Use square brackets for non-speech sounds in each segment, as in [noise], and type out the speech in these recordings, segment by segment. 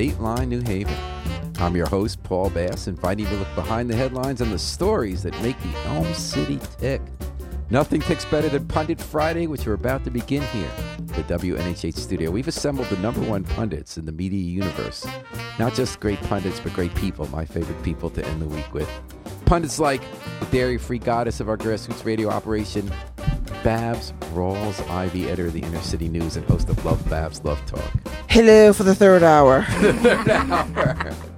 to Dateline New Haven. I'm your host, Paul Bass, inviting you to look behind the headlines and the stories that make the Elm City tick. Nothing ticks better than Pundit Friday, which we're about to begin here at the WNHH studio. We've assembled the number one pundits in the media universe. Not just great pundits, but great people, my favorite people to end the week with. Pundits like the dairy free goddess of our grassroots radio operation, Babs Rawls Ivy, editor of the Inner City News and host of Love Babs Love Talk. Hello for the third hour. [laughs]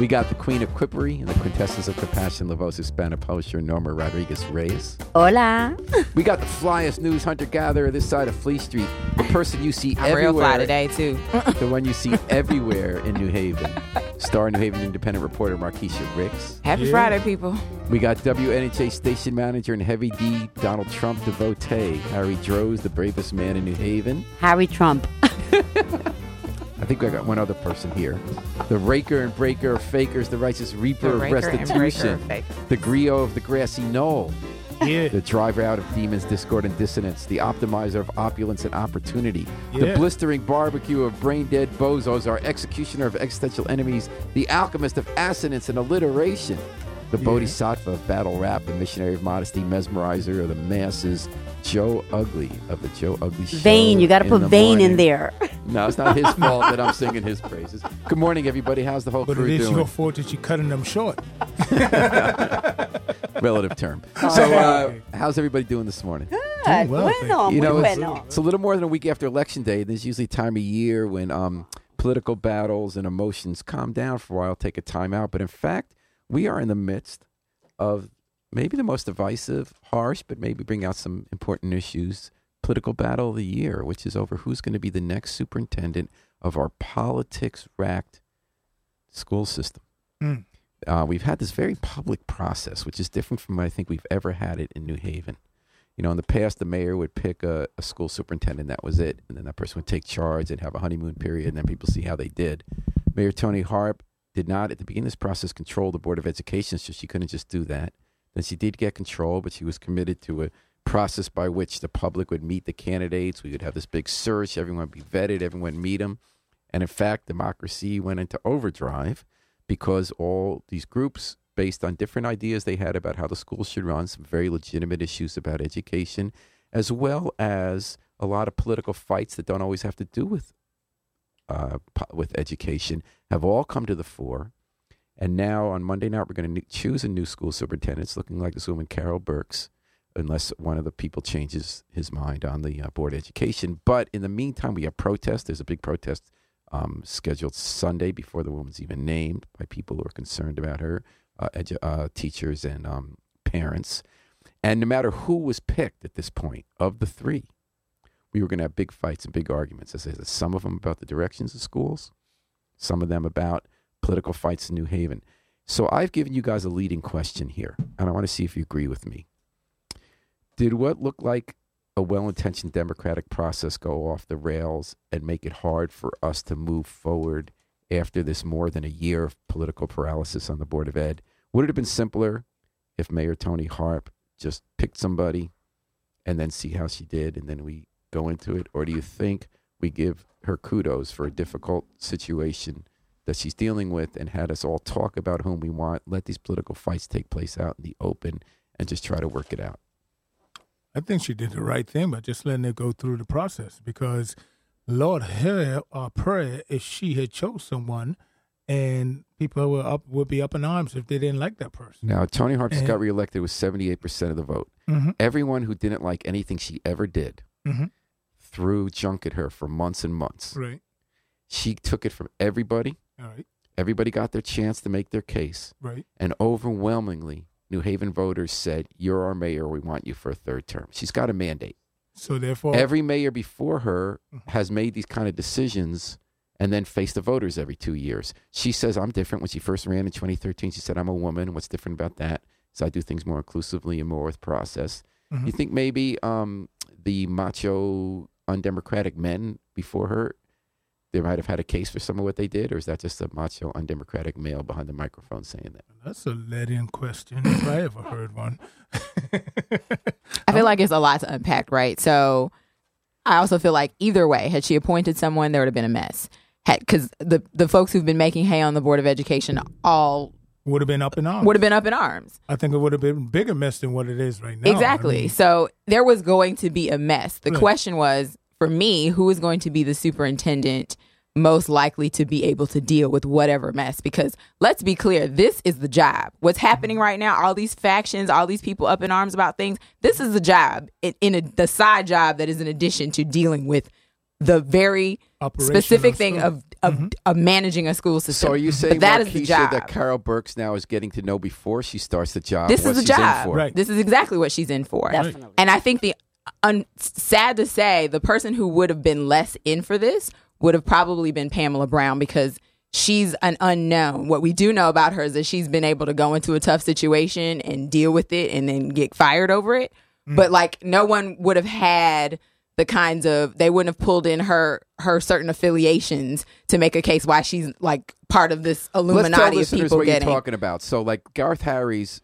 We got the queen of quippery and the quintessence of compassion, La Voz Hispana publisher Norma Rodriguez Reyes. Hola. [laughs] We got the flyest news hunter gatherer this side of Fleet Street, the person you see I'm everywhere. real fly today too. [laughs] The one you see everywhere in New Haven. Star New Haven Independent reporter Markeisha Ricks. Happy Yeah. Friday, people. We got WNHH station manager and heavy D Donald Trump devotee, Harry Droz, the bravest man in New Haven. Harry Trump. [laughs] I think I got one other person here. The raker and breaker of fakers, the righteous reaper The of raker and breaker restitution, of the griot of the grassy knoll, Yeah. the driver out of demons, discord, and dissonance, the optimizer of opulence and opportunity, the blistering barbecue of brain dead bozos, our executioner of existential enemies, the alchemist of assonance and alliteration, the Yeah. bodhisattva of battle rap, the missionary of modesty, mesmerizer of the masses, Joe Ugly of the Joe Ugly Show. Vein. You got to put the vein in there. [laughs] No, it's not his fault that I'm singing his praises. Good morning, everybody. How's the whole But crew it is doing? your fault that you're cutting them short. [laughs] Relative term. So, uh, how's everybody doing this morning? Good. well, bueno, you know, it's, bueno. it's a little more than a week after election day. There's usually time of year when um, political battles and emotions calm down for a while, take a time out. But in fact, we are in the midst of maybe the most divisive, harsh, but maybe bring out some important issues political battle of the year, which is over who's going to be the next superintendent of our politics racked school system. Mm. Uh, we've had this very public process, which is different from what I think we've ever had it in New Haven. You know, in the past, the mayor would pick a, a school superintendent, that was it. And then that person would take charge and have a honeymoon period, and then people see how they did. Mayor Toni Harp did not, at the beginning of this process, control the Board of Education, so she couldn't just do that. Then she did get control, but she was committed to a process by which the public would meet the candidates. We would have this big search, everyone would be vetted, everyone would meet them. And in fact, democracy went into overdrive because all these groups, based on different ideas they had about how the schools should run, some very legitimate issues about education, as well as a lot of political fights that don't always have to do with uh, with education, have all come to the fore. And now on Monday night, we're going to choose a new school superintendent. It's looking like this woman, Carol Birks, unless one of the people changes his mind on the uh, board of education. But in the meantime, we have protests. There's a big protest um, scheduled Sunday before the woman's even named by people who are concerned about her, uh, edu- uh, teachers and um, parents. And no matter who was picked at this point of the three, we were going to have big fights and big arguments. I said, some of them about the directions of schools, some of them about political fights in New Haven. So I've given you guys a leading question here, and I want to see if you agree with me. Did what looked like a well intentioned democratic process go off the rails and make it hard for us to move forward after this more than a year of political paralysis on the Board of Ed? Would it have been simpler if Mayor Toni Harp just picked somebody and then see how she did and then we go into it? Or do you think we give her kudos for a difficult situation that she's dealing with and had us all talk about whom we want, let these political fights take place out in the open and just try to work it out? I think she did the right thing by just letting it go through the process because, Lord, her our prayer if she had chose someone, and people were up would be up in arms if they didn't like that person. Now, Toni just And- got reelected with 78% of the vote. Mm-hmm. Everyone who didn't like anything she ever did Mm-hmm. Threw junk at her for months and months. Right. She took it from everybody. All right. Everybody got their chance to make their case. Right. And overwhelmingly, New Haven voters said, You're our mayor. We want you for a third term. She's got a mandate. So therefore, Every mayor before her Mhm. has made these kind of decisions and then faced the voters every two years. She says, I'm different. When she first ran in 2013, she said, I'm a woman. What's different about that? So I do things more inclusively and more with process. Mhm. You think maybe um, the macho, undemocratic men before her, they might have had a case for some of what they did, or is that just a macho, undemocratic male behind the microphone saying that? that's a let-in question if I ever heard one. [laughs] I feel like it's a lot to unpack, right? So I also feel like either way, had she appointed someone, there would have been a mess. because the the folks who've been making hay on the board of education all Would have been up in arms. would have been up in arms. I think it would have been bigger mess than what it is right now. I exactly. mean, so there was going to be a mess. The question was for me, who is going to be the superintendent most likely to be able to deal with whatever mess? Because let's be clear, this is the job. What's happening right now, all these factions, all these people up in arms about things, this is the job in, in a, the side job that is in addition to dealing with the very specific thing school. of of, mm-hmm. of managing a school system. So are you saying But that is Markeisha, the job. that Carol Birks now is getting to know before she starts the job? this what is the she's in job. for? Right. This is exactly what she's in for. Definitely. And I think the un, sad to say, the person who would have been less in for this would have probably been Pamela Brown because she's an unknown. What we do know about her is that she's been able to go into a tough situation and deal with it and then get fired over it. Mm. But like no one would have had the kinds of they wouldn't have pulled in her her certain affiliations to make a case why she's like part of this Let's tell Illuminati of listeners people what getting you're talking about. So, like Garth Harries,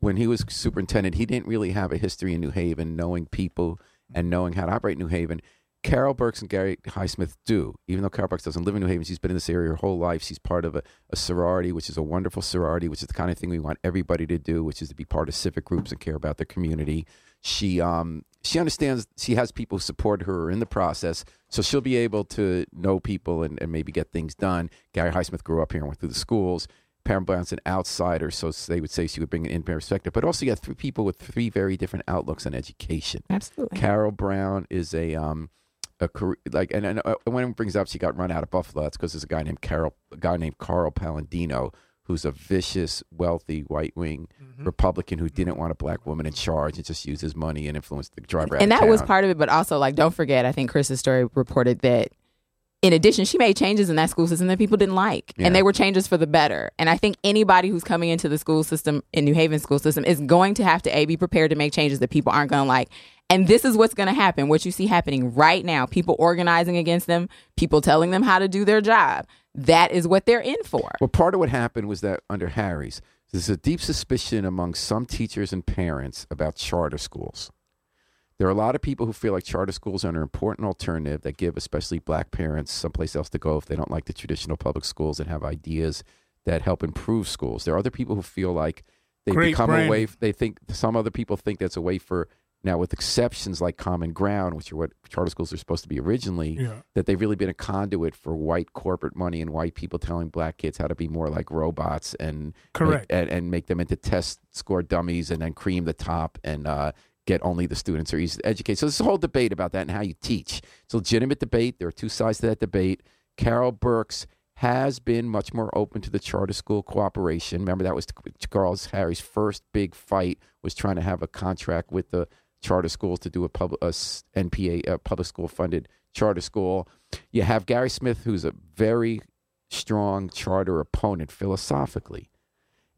when he was superintendent, he didn't really have a history in New Haven, knowing people and knowing how to operate New Haven. Carol Birks and Gary Highsmith do. Even though Carol Birks doesn't live in New Haven, she's been in this area her whole life. She's part of a, a sorority, which is a wonderful sorority, which is the kind of thing we want everybody to do, which is to be part of civic groups and care about their community. She um she understands she has people who support her in the process, so she'll be able to know people and, and maybe get things done. Gary Highsmith grew up here and went through the schools. Pam Brown's an outsider, so they would say she would bring an in perspective. But also, you have three people with three very different outlooks on education. Absolutely. Carol Brown is a um a career, like and, and uh, when it brings up she got run out of Buffalo, that's because there's a guy named Carol, a guy named Carl Palladino, who's a vicious, wealthy white wing mm-hmm. Republican who mm-hmm. didn't want a black woman in charge and just used his money and influenced the driver. out and of that was part of it but also like don't forget i think chris's story reported that in addition she made changes in that school system that people didn't like Yeah. and they were changes for the better and i think anybody who's coming into the school system in new haven school system is going to have to a be prepared to make changes that people aren't going to like and this is what's going to happen what you see happening right now people organizing against them people telling them how to do their job that is what they're in for Well, part of what happened was that under Harries, there's a deep suspicion among some teachers and parents about charter schools. There are a lot of people who feel like charter schools are an important alternative that give especially black parents someplace else to go if they don't like the traditional public schools and have ideas that help improve schools. There are other people who feel like they Great become a way they think some other people think that's a way for now with exceptions like common ground, which are what charter schools are supposed to be originally Yeah. that they've really been a conduit for white corporate money and white people telling black kids how to be more like robots and Correct. make, and, and make them into test score dummies and then cream the top and uh, get only the students are easy to educate. So there's a whole debate about that and how you teach. It's a legitimate debate. There are two sides to that debate. Carol Birks has been much more open to the charter school cooperation. Remember that was Charles Harries' first big fight was trying to have a contract with the charter schools to do a public a NPA a public school funded charter school. You have Gary Smith, who's a very strong charter opponent philosophically,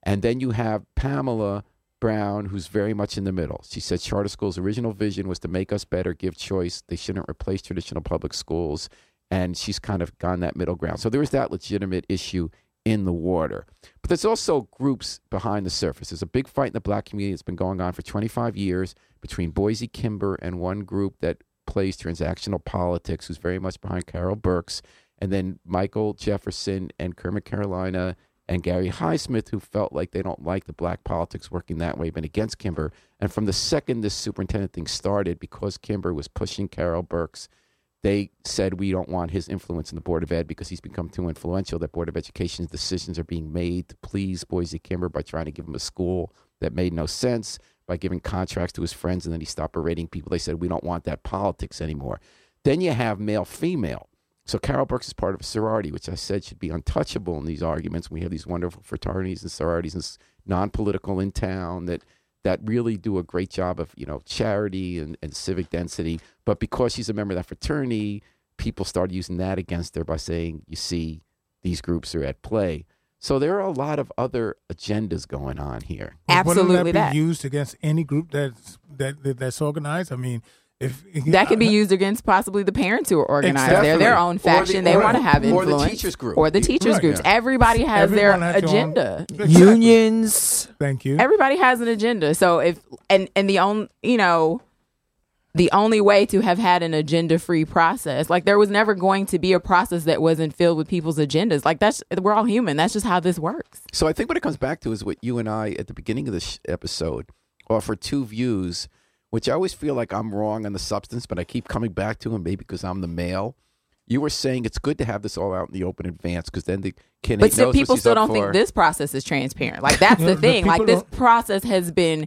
and then you have Pamela Brown, who's very much in the middle. She said charter schools' original vision was to make us better, give choice. They shouldn't replace traditional public schools, and she's kind of gone that middle ground. So there is that legitimate issue in the water. But there's also groups behind the surface. There's a big fight in the black community that's been going on for 25 years between Boise Kimber and one group that plays transactional politics, who's very much behind Carol Birks, and then Michael Jefferson and Kermit Carolina and Gary Highsmith, who felt like they don't like the black politics working that way, been against Kimber. And from the second this superintendent thing started, because Kimber was pushing Carol Birks, they said we don't want his influence in the Board of Ed because he's become too influential. That Board of Education's decisions are being made to please Boise Kimber by trying to give him a school that made no sense, by giving contracts to his friends, and then he stopped berating people. They said we don't want that politics anymore. Then you have male female. So Carol Birks is part of a sorority, which I said should be untouchable in these arguments. We have these wonderful fraternities and sororities and non-political in town that that really do a great job of you know charity and, and civic density. But because she's a member of that fraternity, people started using that against her by saying, "You see, these groups are at play." So there are a lot of other agendas going on here. But wouldn't absolutely that that be used against any group that's that, that that's organized. I mean, if that could be used against possibly the parents who are organized. They're their own Or the- faction. they want to have influence. or the teachers group. Or the teachers right, groups. yeah. Everybody has Everyone their has agenda. Exactly. Unions. Thank you. Everybody has an agenda. So if and and the only you know the only way to have had an agenda free process. Like there was never going to be a process that wasn't filled with people's agendas. Like that's we're all human. That's just how this works. So I think what it comes back to is what you and I at the beginning of this episode offered two views, which I always feel like I'm wrong on the substance, but I keep coming back to him maybe because I'm the male. You were saying it's good to have this all out in the open advance because then the candidate But still, knows people what still don't think this process is transparent. Like that's Yeah, the the thing. Like this don't- process has been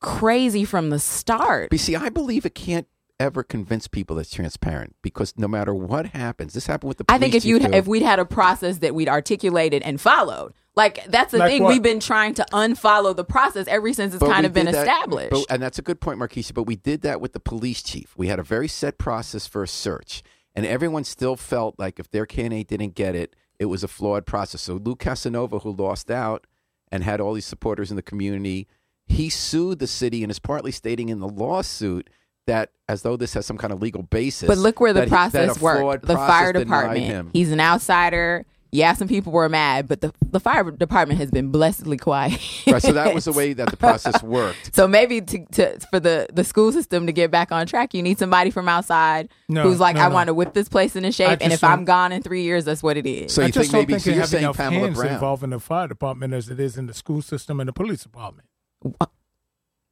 crazy from the start. But see, I believe it can't ever convince people it's transparent because no matter what happens, this happened with the. I think if you chief, too. if we'd had a process that we'd articulated and followed, like that's the Like thing what? we've been trying to unfollow the process ever since it's But kind of been that- established. but- and that's a good point, Markeisha. But we did that with the police chief. We had a very set process for a search, and everyone still felt like if their candidate didn't get it, it was a flawed process. So Lou Casanova, who lost out and had all these supporters in the community, he sued the city and is partly stating in the lawsuit that as though this has some kind of legal basis. But look where the that he- process worked. The process fire department. him. He's an outsider. Yeah, some people were mad, but the the fire department has been blessedly quiet. Right, so that was the [laughs] way that the process worked. So maybe to, to for the the school system to get back on track, you need somebody from outside No, who's like, no, I no. want to whip this place into shape, and just if I'm gone in three years, that's what it is. So I you just think don't maybe think so they you're have saying enough Pamela hands Brown? involved in the fire department as it is in the school system and the police department.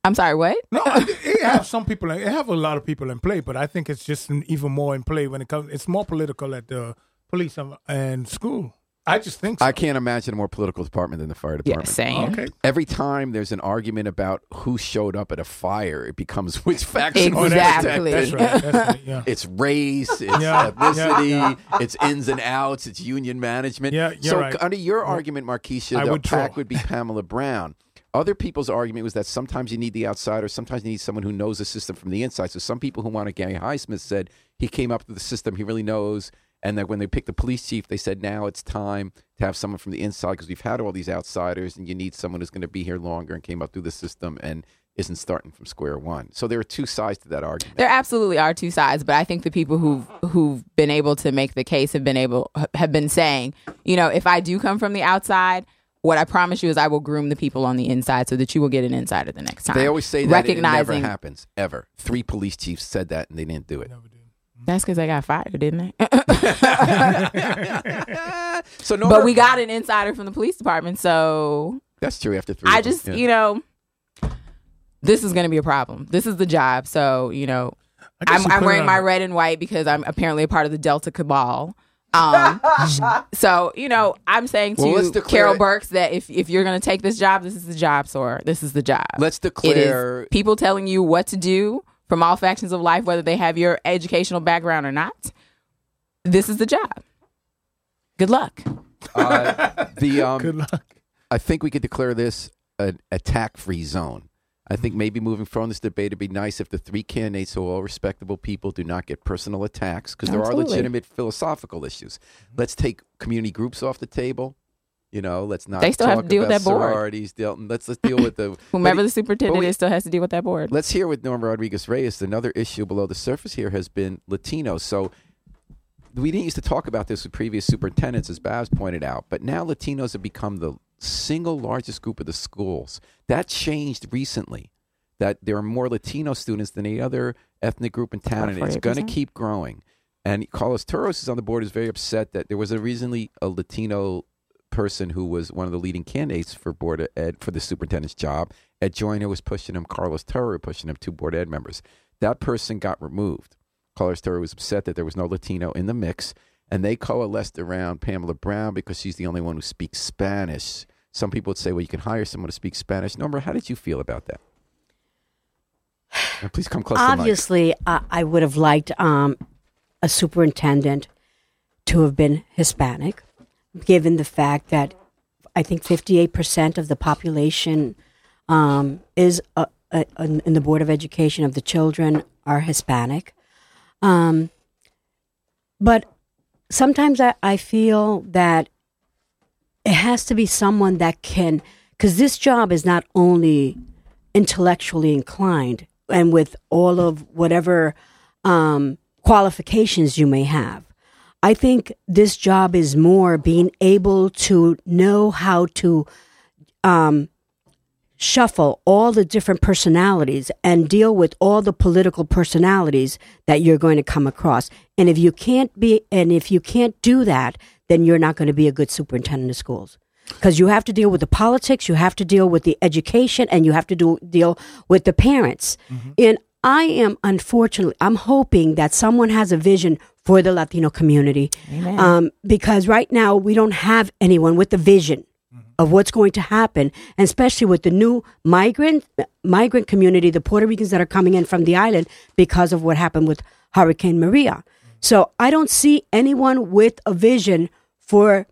I'm sorry, what? No, [laughs] it have some people. It have a lot of people in play, but I think it's just an- even more in play when it comes. It's more political at the police and- and school. I just think so. I can't imagine a more political department than the fire department. Yeah, department. same. Okay. Every time there's an argument about who showed up at a fire, it becomes [laughs] which faction was Exactly. protected. That's right. That's right. Yeah. It's race, it's Yeah, ethnicity, yeah, it's ins and outs, it's union management. Yeah, you're so right. under your argument, Markeisha, I the would pack draw. would be Pamela Brown. Other people's argument was that sometimes you need the outsider, sometimes you need someone who knows the system from the inside. So some people who wanted Gary Highsmith said he came up with the system, he really knows. And that when they picked the police chief, they said now it's time to have someone from the inside because we've had all these outsiders, and you need someone who's going to be here longer and came up through the system and isn't starting from square one. So there are two sides to that argument. There absolutely are two sides, but I think the people who've who've been able to make the case have been able have been saying, you know, if I do come from the outside, what I promise you is I will groom the people on the inside so that you will get an insider the next time. They always say that it never happens ever. Three police chiefs said that and they didn't do it. That's because they got fired, didn't they? [laughs] so no, but we got an insider from the police department, so that's true. After three, I just yeah. you know, this is going to be a problem. This is the job, so you know, I guess I'm, you I'm wearing on my red and white because I'm apparently a part of the Delta cabal. Um, [laughs] so you know, I'm saying to Well, declare Carol Birks that if if you're going to take this job, this is the job, sir. This is the job. let's declare. is people telling you what to do from all factions of life, whether they have your educational background or not. This is the job. Good luck. Uh, [laughs] the um, Good luck. I think we could declare this an attack-free zone. I think maybe moving forward in this debate, it'd be nice if the three candidates, who are all respectable people, do not get personal attacks because there are legitimate philosophical issues. Let's take community groups off the table. You know, let's not. They still have to deal with that board. sororities, deal- Let's let's deal with the [laughs] Whomever the superintendent we- is still has to deal with that board. Let's hear with Norma Rodriguez Reyes. Another issue below the surface here has been Latinos. So we didn't used to talk about this with previous superintendents, as Babs pointed out, but now Latinos have become the single largest group of the schools. That changed recently. That there are more Latino students than any other ethnic group in town, and it's going to keep growing. And Carlos Torres is on the board is very upset that there was a recently a Latino person who was one of the leading candidates for board of ed for the superintendent's job. Ed Joyner was pushing him. Carlos Torre pushing him. Two board ed members. That person got removed. Carlos Torre was upset that there was no Latino in the mix, and they coalesced around Pamela Brown because she's the only one who speaks Spanish. Some people would say, "Well, you can hire someone to speak Spanish." Norma, how did you feel about that? And please come close. Obviously, I, I would have liked um, a superintendent to have been Hispanic, given the fact that I think 58% of the population um, is uh, uh, in the Board of Education of the children are Hispanic. Um, but sometimes I, I feel that it has to be someone that can, because this job is not only intellectually inclined and with all of whatever um, qualifications you may have. I think this job is more being able to know how to um, shuffle all the different personalities and deal with all the political personalities that you're going to come across. And if you can't be, and if you can't do that, then you're not going to be a good superintendent of schools. Because you have to deal with the politics, you have to deal with the education, and you have to do, deal with the parents. And I am unfortunately, I'm hoping that someone has a vision for the Latino community. Um, because right now we don't have anyone with the vision of what's going to happen, and especially with the new migrant migrant community, the Puerto Ricans that are coming in from the island because of what happened with Hurricane Maria. So I don't see anyone with a vision for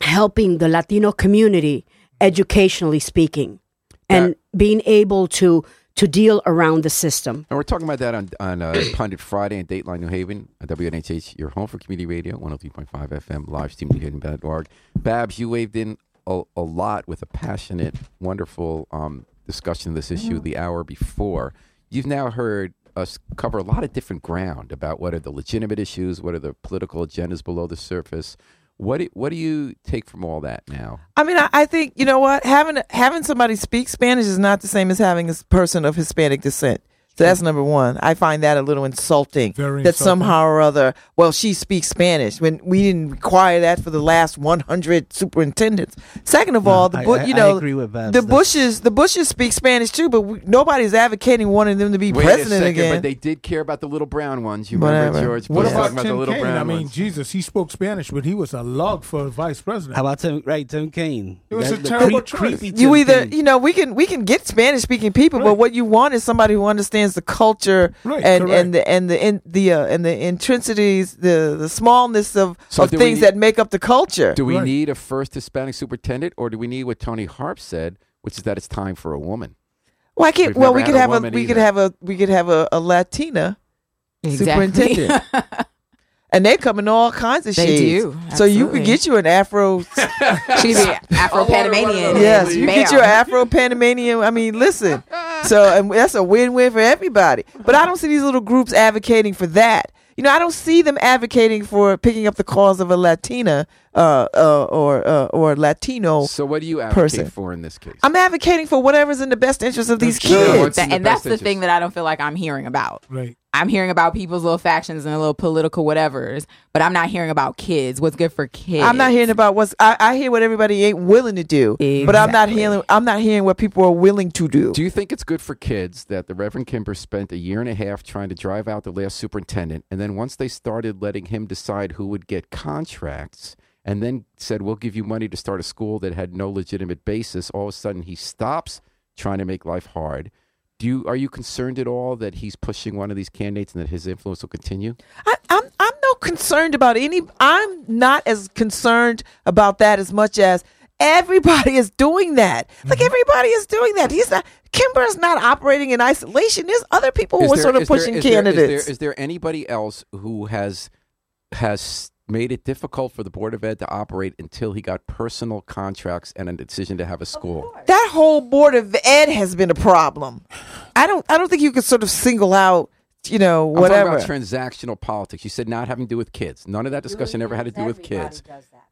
helping the Latino community, educationally speaking, and being able to to deal around the system. And we're talking about that on on uh, [coughs] Pundit Friday in Dateline New Haven, at WNHH, your home for community radio, 103.5 FM, live stream newhaven.org. Babs, you waved in a, a lot with a passionate, wonderful um, discussion of this issue the hour before. You've now heard us cover a lot of different ground about what are the legitimate issues, what are the political agendas below the surface. What do, what do you take from all that now? I mean, I, I think you know what having having somebody speak Spanish is not the same as having a person of Hispanic descent. So that's number one. I find that a little insulting. Very that insulting. somehow or other, well, she speaks Spanish when we didn't require that for the last 100 superintendents. Second of all, the I- Bu- I- you I know agree with the That's- Bushes the Bushes speak Spanish too, but we, nobody's advocating wanting them to be Wait president a second, again. but they did care about the little brown ones. You remember Whatever. George What Bush about talking about the little Kaine? brown I mean, ones? Jesus, he spoke Spanish, but he was a log for vice president. How about Tim? Right, Tim Kaine. It was That- a terrible creep- choice. creepy you either Kaine. you know we can we can get Spanish speaking people, but what you want is somebody who understands the culture Right, and correct. and the and the in, the uh, and the intrinsities, the the smallness of So of things need- that make up the culture. Do we Right. need a first Hispanic superintendent, or do we need what Toni Harp said, which is that it's time for a woman? Why can't We've well we could a have a woman we could have a we could have a, a Latina superintendent. [laughs] and they come in all kinds of They shades. do, So you could get you an Afro. [laughs] She'd be Afro Panamanian. yes, you get your Afro Panamanian. I mean, listen. So and that's a win-win for everybody. But I don't see these little groups advocating for that. You know, I don't see them advocating for picking up the cause of a Latina uh, uh, or uh, or Latino. So what do you advocate person. for in this case? I'm advocating for whatever's in the best interest of these kids. What's That- the and that's the interest? thing that I don't feel like I'm hearing about. right. I'm hearing about people's little factions and a little political whatevers, but I'm not hearing about kids. What's good for kids? I'm not hearing about what's. I, I hear what everybody ain't willing to do, but I'm not hearing. I'm not hearing what people are willing to do. Do you think it's good for kids that the Reverend Kimber spent a year and a half trying to drive out the last superintendent, and then once they started letting him decide who would get contracts, and then said, "We'll give you money to start a school that had no legitimate basis," all of a sudden he stops trying to make life hard. Do you are you concerned at all that he's pushing one of these candidates and that his influence will continue? I, I'm I'm no concerned about any. I'm not as concerned about that as much as everybody is doing that. Like mm-hmm. everybody is doing that. He's not. Kimber is not operating in isolation. There's other people who Is are there- sort of is pushing is there- is there- candidates. is there anybody else who has has made it difficult for the board of ed to operate until he got personal contracts and a decision to have a school? that whole board of ed has been a problem. I don't. I don't think you could sort of single out. You know, I'm whatever. talking about transactional politics. You said not having to do with kids. None of that discussion ever had to do with kids.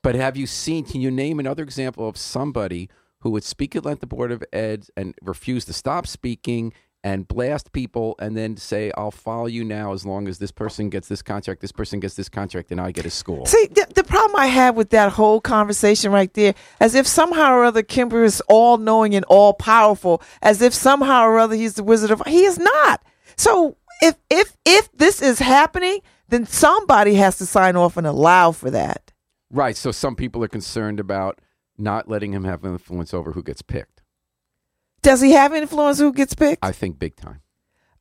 But have you seen? Can you name another example of somebody who would speak at length the board of ed and refuse to stop speaking and blast people, and then say, "I'll follow you now as long as this person gets this contract, this person gets this contract, and I get a school." See, the, the problem I have with that whole conversation right there, as if somehow or other Kimber is all knowing and all powerful, as if somehow or other he's the Wizard of he is not. So if if if this is happening, then somebody has to sign off and allow for that. Right. So some people are concerned about not letting him have influence over who gets picked. Does he have influence who gets picked? I think big time.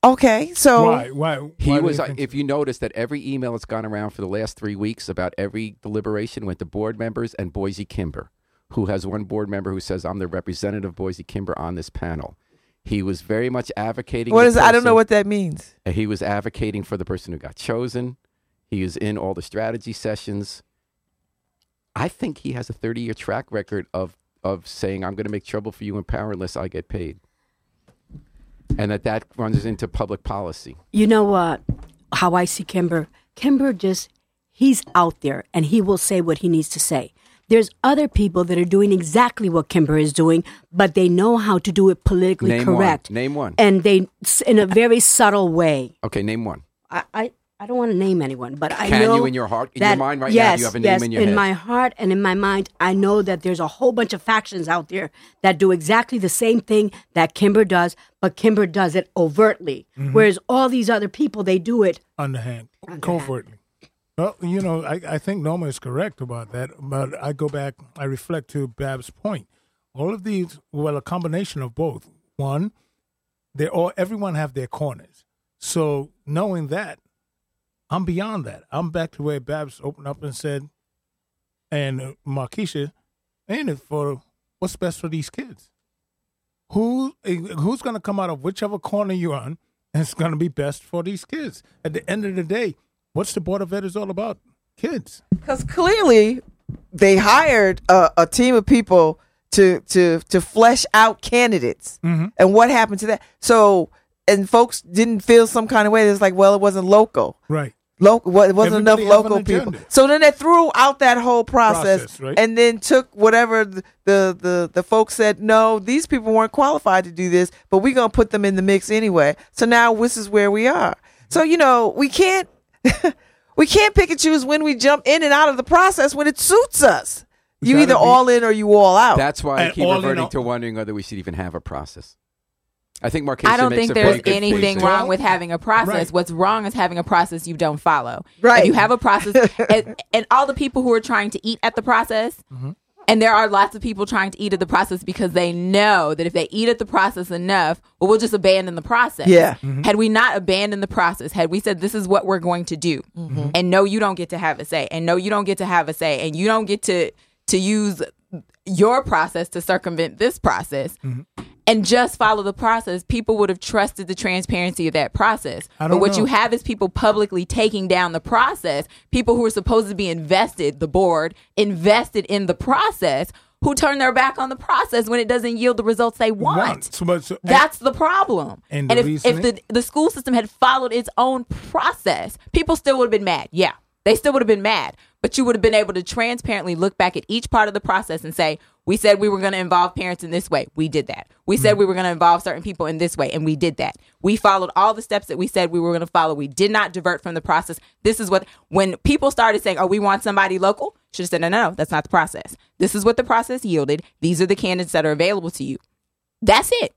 okay, so Why? Why? He why do was. you uh, If you notice that every email that's gone around for the last three weeks about every deliberation went to board members and Boise Kimber, who has one board member who says, "I'm the representative of Boise Kimber on this panel." He was very much advocating. what the is I don't know what that means. He was advocating for the person who got chosen. He was in all the strategy sessions. I think he has a 30 year track record of of saying, "I'm going to make trouble for you in power unless I get paid," and that that runs into public policy. You know what? How I see Kimber. Kimber just he's out there and he will say what he needs to say. there's other people that are doing exactly what Kimber is doing, but they know how to do it politically Name correct. one. Name one. And they, in a very subtle way. Okay, name one. I, I, I don't want to name anyone, but I Can know you in your heart- in your that- mind right now, yes, you have a name yes, in your head? my heart and in my mind, I know that there's a whole bunch of factions out there that do exactly the same thing that Kimber does, but Kimber does it overtly, Mm-hmm. whereas all these other people they do it. underhand, covertly. Well, you know, I, I think Norma is correct about that, but I go back, I reflect to Bab's point. All of these, well, a combination of both. One, they all, everyone have their corners. So knowing that, I'm beyond that. I'm back to where Babs opened up and said, and Markeisha, ain't it for what's best for these kids? Who who's going to come out of whichever corner you're on, and it's going to be best for these kids. At the end of the day, what's the board of ed is all about? Kids. Because clearly, they hired a, a team of people to to to flesh out candidates. Mm-hmm. And what happened to that? So, and folks didn't feel some kind of way. It's like, well, it wasn't local. Right. Local, what it wasn't Everybody enough local people. agenda. So then they threw out that whole process, Process, right. and then took whatever the, the the the folks said. No, these people weren't qualified to do this, but we're gonna put them in the mix anyway. So now this is where we are. Mm-hmm. So you know we can't [laughs] we can't pick and choose when we jump in and out of the process when it suits us. You either be- all in or you all out. That's why I keep all in reverting to wondering whether we should even have a process. I think Markeisha I don't makes think a there's anything point. wrong with having a process. Right. What's wrong is having a process you don't follow. Right. If you have a process, [laughs] and, and all the people who are trying to eat at the process, Mm-hmm. and there are lots of people trying to eat at the process because they know that if they eat at the process enough, well, we'll just abandon the process. Yeah. Mm-hmm. Had we not abandoned the process, had we said this is what we're going to do, mm-hmm. and no, you don't get to have a say, and no, you don't get to have a say, and you don't get to to use your process to circumvent this process mm-hmm. And just follow the process, people would have trusted the transparency of that process. But what know. you have is people publicly taking down the process, people who are supposed to be invested, the board, invested in the process, who turn their back on the process when it doesn't yield the results they want. Want. So, but, so, That's the problem. And the if, if the, the school system had followed its own process, people still would have been mad. Yeah, they still would have been mad. But you would have been able to transparently look back at each part of the process and say, we said we were going to involve parents in this way. We did that. We said mm. we were going to involve certain people in this way, and we did that. We followed all the steps that we said we were going to follow. We did not divert from the process. This is what, when people started saying, oh, we want somebody local, should have said, no, no, no, that's not the process. This is what the process yielded. These are the candidates that are available to you. That's it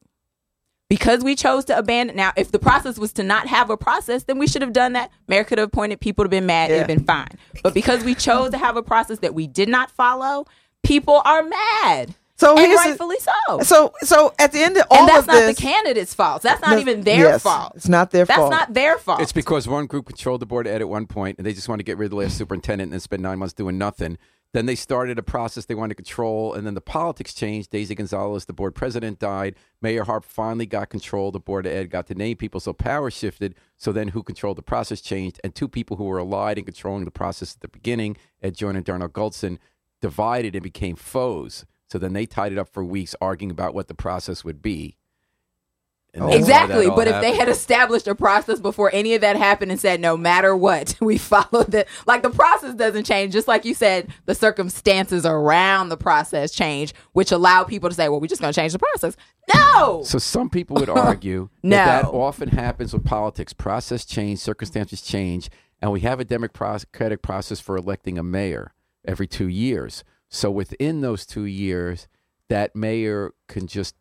because we chose to abandon. Now, if the process was to not have a process, then we should have done that. Mayor could have appointed people to have been mad. It'd have been fine. But because we chose to have a process that we did not follow, people are mad. So and here's the- rightfully so. so so at the end of all and that's of not this, the candidate's fault. That's not No, even their yes, fault. it's not their That's fault. That's not their fault. It's because one group controlled the board ed at one point, and they just wanted to get rid of the last superintendent and then spend nine months doing nothing. Then they started a process they wanted to control, and then the politics changed. Daisy Gonzalez, the board president, died. Mayor Harp finally got control. The board of ed got to name people, so power shifted. So then, who controlled the process changed, and two people who were allied in controlling the process at the beginning, Ed Joyner and Darnell Goldson, divided and became foes. So then they tied it up for weeks, arguing about what the process would be. And that's why that Exactly. But if they had established a process before any of that happened and said, no matter what, [laughs] we follow the, like the process doesn't change. Just like you said, the circumstances around the process change, which allow people to say, well, we're just going to change the process. No. So some people would [laughs] argue that that often happens with politics. Process change, circumstances change, and we have a democratic process for electing a mayor every two years. So within those two years, that mayor can just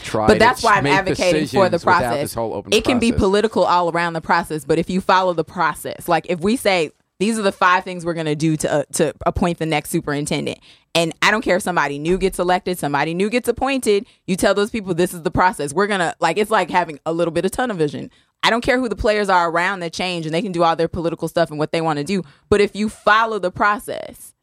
try. But that's why I'm advocating for the process. This whole open it can be political all around the process, but if you follow the process, like if we say these are the five things we're going to do to uh, to appoint the next superintendent, and I don't care if somebody new gets elected, somebody new gets appointed, you tell those people this is the process. We're gonna like it's like having a little bit of tunnel vision. I don't care who the players are around that change, and they can do all their political stuff and what they want to do. But if you follow the process,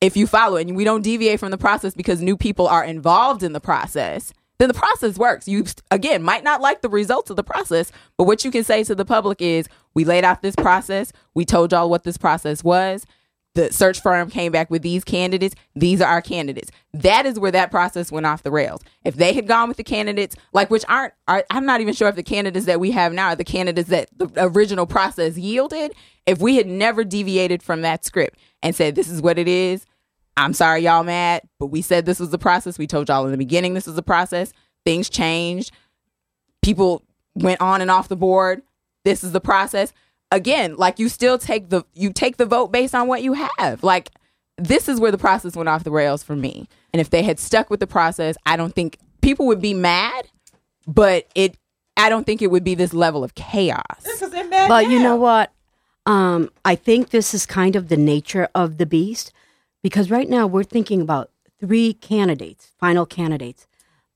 if you follow it and we don't deviate from the process because new people are involved in the process, then the process works. You again might not like the results of the process, but what you can say to the public is, we laid out this process. We told y'all what this process was. The search firm came back with these candidates. These are our candidates. That is where that process went off the rails. If they had gone with the candidates, like which aren't, are, I'm not even sure if the candidates that we have now are the candidates that the original process yielded. If we had never deviated from that script and said, this is what it is, I'm sorry y'all mad, but we said this was the process. We told y'all in the beginning this was the process. Things changed. People went on and off the board. This is the process. Again, like you still take the you take the vote based on what you have. Like this is where the process went off the rails for me. And if they had stuck with the process, I don't think people would be mad, but it I don't think it would be this level of chaos. Because they're mad But you know what? Um, I think this is kind of the nature of the beast because right now we're thinking about three candidates, final candidates.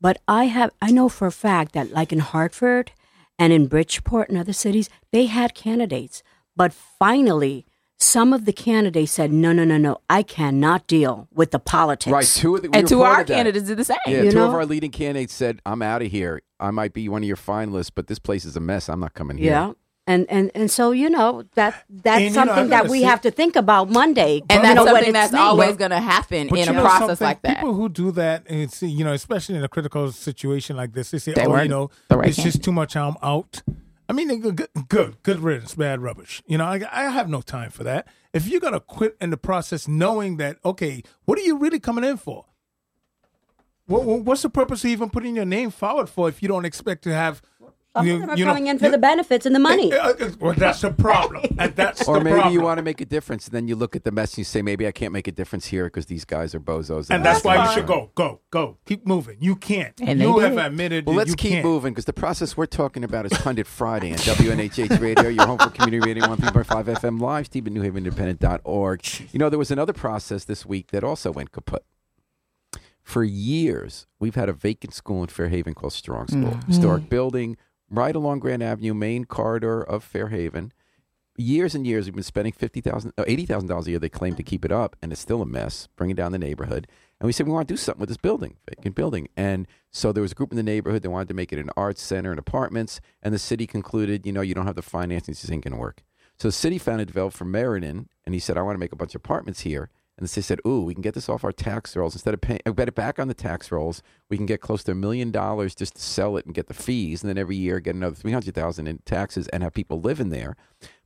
But I have I know for a fact that like in Hartford and in Bridgeport and other cities, they had candidates. But finally, some of the candidates said, "No, no, no, no. I cannot deal with the politics." Right. Two of the, we and two of our reported that. candidates did the same. Yeah, You two of our leading candidates said, "I'm out of here. I might be one of your finalists, but this place is a mess. I'm not coming here." Yeah. And, and and so you know that that's And, you know, something that we say- have to think about Monday. And you that's know, something that's named. always going to happen But in a know process like that. People who do that, and it's you know, especially in a critical situation like this, they say, They "Oh, you know, right it's just too much. I'm out." I mean, good, good, good riddance, bad rubbish. You know, I, I have no time for that. If you're gonna quit in the process, knowing that, okay, what are you really coming in for? What, what- what's the purpose of even putting your name forward for if you don't expect to have? Some you- of them are you know, coming in for you- the benefits and the money. Uh, uh, Well, that's the problem, [laughs] and that's Or the maybe problem. you want to make a difference, and then you look at the mess and you say, "Maybe I can't make a difference here because these guys are bozos." and that's why you should go, go, go. Keep moving. You can't. And they you did. have admitted. Well, that let's you keep can't. moving because the process we're talking about is Pundit Friday on WNHH Radio, your home for community radio, 103.5 FM live, Steve at NewHavenIndependent.org. You know, there was another process this week that also went kaput. For years, we've had a vacant school in Fairhaven called Strong School. Historic building right along Grand Avenue, main corridor of Fairhaven. Years and years, we've been spending fifty thousand, uh, eighty thousand dollars a year. They claim to keep it up, and it's still a mess, bringing down the neighborhood. And we said we want to do something with this building, vacant building. And so there was a group in the neighborhood that wanted to make it an arts center and apartments. And the city concluded, you know, you don't have the financing, this ain't going to work. So the city found a developer from Meriden, and he said, I want to make a bunch of apartments here. And they said, ooh, we can get this off our tax rolls. Instead of paying, uh, bet it back on the tax rolls, we can get close to a million dollars just to sell it and get the fees. And then every year get another 300000 in taxes and have people living there.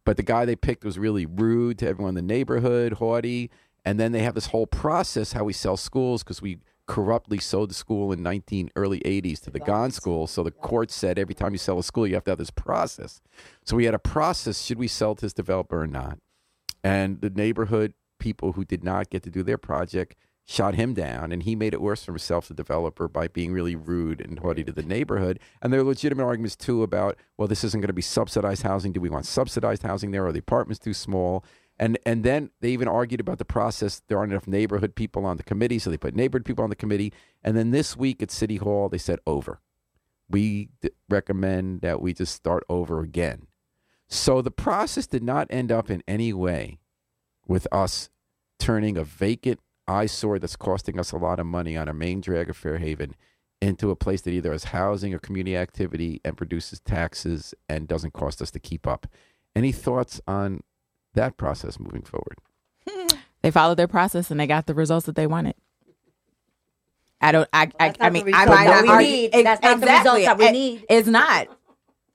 But the guy they picked was really rude to everyone in the neighborhood, haughty. And then they have this whole process how we sell schools because we corruptly sold the school in 19 early 80s to the Gone School. So the court said every time you sell a school, you have to have this process. So we had a process: should we sell to this developer or not? And the neighborhood people who did not get to do their project shot him down, and he made it worse for himself, the developer, by being really rude and haughty to the neighborhood. And there are legitimate arguments too about, well, this isn't going to be subsidized housing. Do we want subsidized housing there? Are the apartments too small? And and then they even argued about the process. There aren't enough neighborhood people on the committee, so they put neighborhood people on the committee. And then this week at City Hall, they said over. We d- recommend that we just start over again. So the process did not end up in any way with us turning a vacant eyesore that's costing us a lot of money on a main drag of Fairhaven into a place that either has housing or community activity and produces taxes and doesn't cost us to keep up. Any thoughts on that process moving forward? [laughs] They followed their process and they got the results that they wanted. I don't. I. I, That's I not mean, the I results might that not we argue- need. Ex- That's not the results that we I- need. It's not.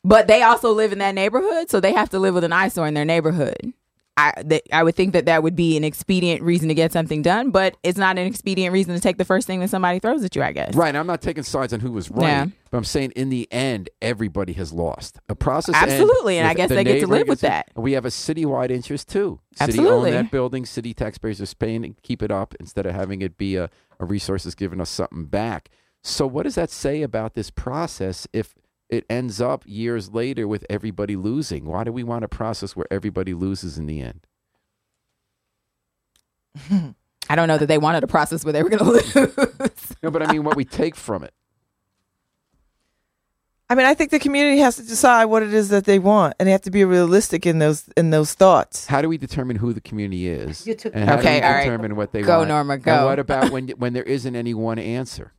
But they also live in that neighborhood, so they have to live with an eyesore in their neighborhood. I they, I would think that that would be an expedient reason to get something done, but it's not an expedient reason to take the first thing that somebody throws at you. I guess. Right. I'm not taking sides on who was right, Yeah. but I'm saying in the end, everybody has lost. A process. Absolutely, and I guess the they get to live with that. and We have a citywide interest too. City Absolutely. own that building. City taxpayers are paying and keep it up instead of having it be a, a resource that's giving us something back. So what does that say about this process if it ends up years later with everybody losing? Why do we want a process where everybody loses in the end? [laughs] I don't know that they wanted a process where they were going [laughs] to lose. No, but I mean what we take from it. I mean, I think the community has to decide what it is that they want, and they have to be realistic in those in those thoughts. How do we determine who the community is? You took- and how Okay, do we all right. determine what they Go, want? Norma, And go. what about when when there isn't any one answer?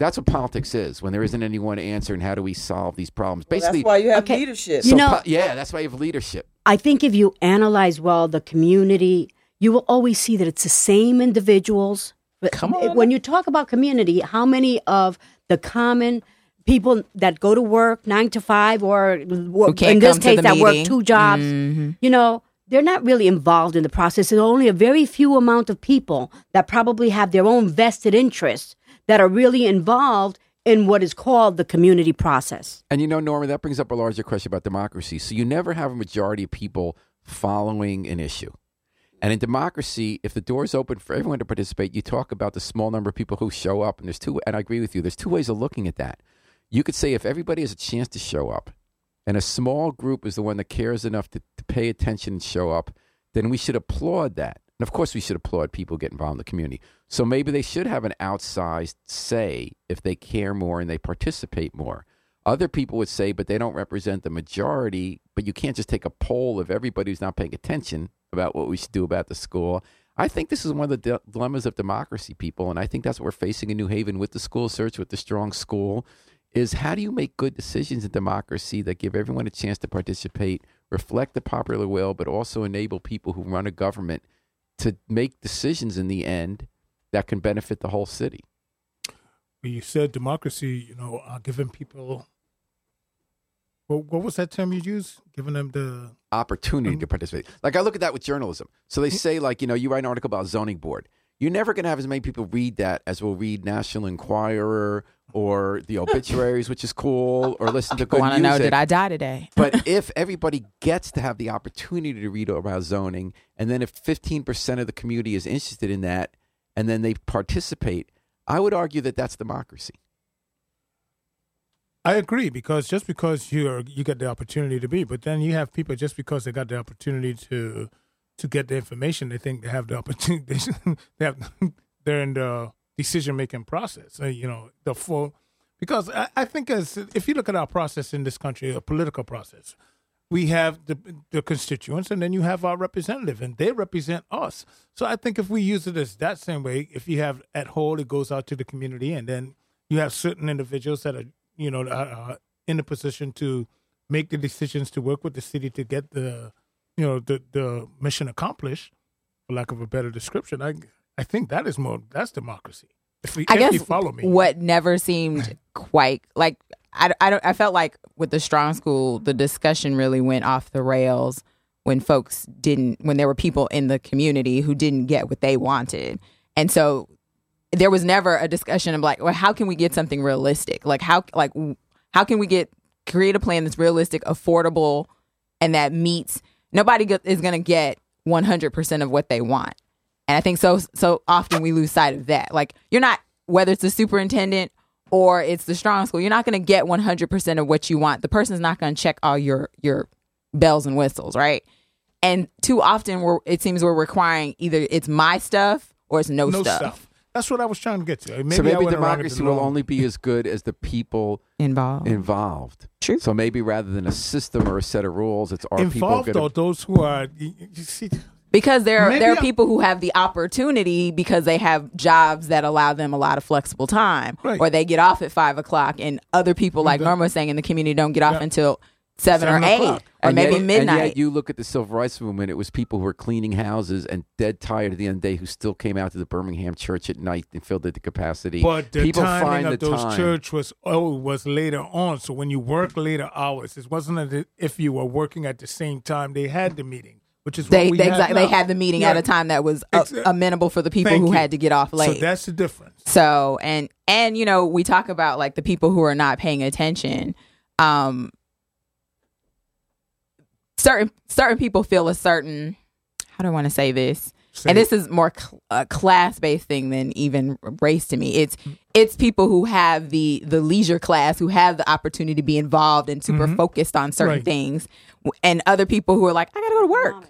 That's what politics is. When there isn't any one answer, and how do we solve these problems? Basically, That's why you have Okay. leadership. You know- po- yeah, that's why you have leadership. I think if you analyze well the community, you will always see that it's the same individuals. But Come on. When you talk about community, how many of the common people that go to work nine to five or wo- in this come case the that work two jobs, Mhm. you know, they're not really involved in the process. There's only a very few amount of people that probably have their own vested interests that are really involved in what is called the community process. And you know, Norma, that brings up a larger question about democracy. So you never have a majority of people following an issue. And in democracy, if the door is open for everyone to participate, you talk about the small number of people who show up. And there's two, and I agree with you, there's two ways of looking at that. You could say if everybody has a chance to show up, and a small group is the one that cares enough to, to pay attention and show up, then we should applaud that. And of course, we should applaud people get involved in the community. So maybe they should have an outsized say if they care more and they participate more. Other people would say, but they don't represent the majority. But you can't just take a poll of everybody who's not paying attention about what we should do about the school. I think this is one of the dilemmas of democracy, people, and I think that's what we're facing in New Haven with the school search, with the strong school, is how do you make good decisions in democracy that give everyone a chance to participate, reflect the popular will, but also enable people who run a government to make decisions in the end that can benefit the whole city. When you said democracy, you know, uh, giving people. What, what was that term you used? Giving them the opportunity to participate. Like I look at that with journalism. So they say, like, you know, you write an article about zoning board. You're never going to have as many people read that as will read National Enquirer or the obituaries, which is cool, or listen to [laughs] good Want to music. know did I die today? [laughs] but if everybody gets to have the opportunity to read about zoning, and then if 15% of the community is interested in that, and then they participate, I would argue that that's democracy. I agree because just because you're you get the opportunity to be, but then you have people just because they got the opportunity to to get the information, they think they have the opportunity. [laughs] They have, they're in the decision making process. Uh, you know, the full because I, I think as if you look at our process in this country, a political process, we have the the constituents, and then you have our representative, and they represent us. So I think if we use it as that same way, if you have at whole, it goes out to the community, and then you have certain individuals that are you know uh, in a position to make the decisions to work with the city to get the you know the the mission accomplished, for lack of a better description. I I think that is more that's democracy. If, we, I if guess you follow me, what never seemed quite like I, I don't I felt like with the strong school the discussion really went off the rails when folks didn't when there were people in the community who didn't get what they wanted and so there was never a discussion of like well how can we get something realistic like how like how can we get create a plan that's realistic affordable and that meets nobody get, is going to get 100% of what they want and I think so so often we lose sight of that. Like you're not whether it's the superintendent or it's the strong school, you're not going to get 100% of what you want. The person's not going to check all your your bells and whistles, right? And too often we're it seems we're requiring either it's my stuff or it's no, no stuff, stuff. That's what I was trying to get to. Maybe so maybe went around it democracy will only be as good as the people involved. involved. True. So maybe rather than a system or a set of rules, it's our involved people though. going Those who are you, you see, because there are, there are people who have the opportunity because they have jobs that allow them a lot of flexible time, Right. or they get off at five o'clock, and other people, like Norma was saying, in the community don't get off Yeah. until seven, Seven or eight, or And maybe yet- midnight. And yet you look at the civil rights movement, it was people who were cleaning houses and dead tired at the end of the day who still came out to the Birmingham church at night and filled it to capacity. But the people timing find of the those time. church was oh was later on. So when you work later hours, it wasn't as if you were working at the same time they had the meeting, which is they what we they, have exactly, they had the meeting at a time that was uh, Exa- amenable for the people Thank who you. had to get off late. So that's the difference. So and and you know we talk about like the people who are not paying attention. Um, certain certain people feel a certain how do I want to say this? Say and this is more cl- a class based thing than even race to me. It's it's people who have the the leisure class who have the opportunity to be involved and super mm-hmm. focused on certain Right. things, and other people who are like, I gotta go to work.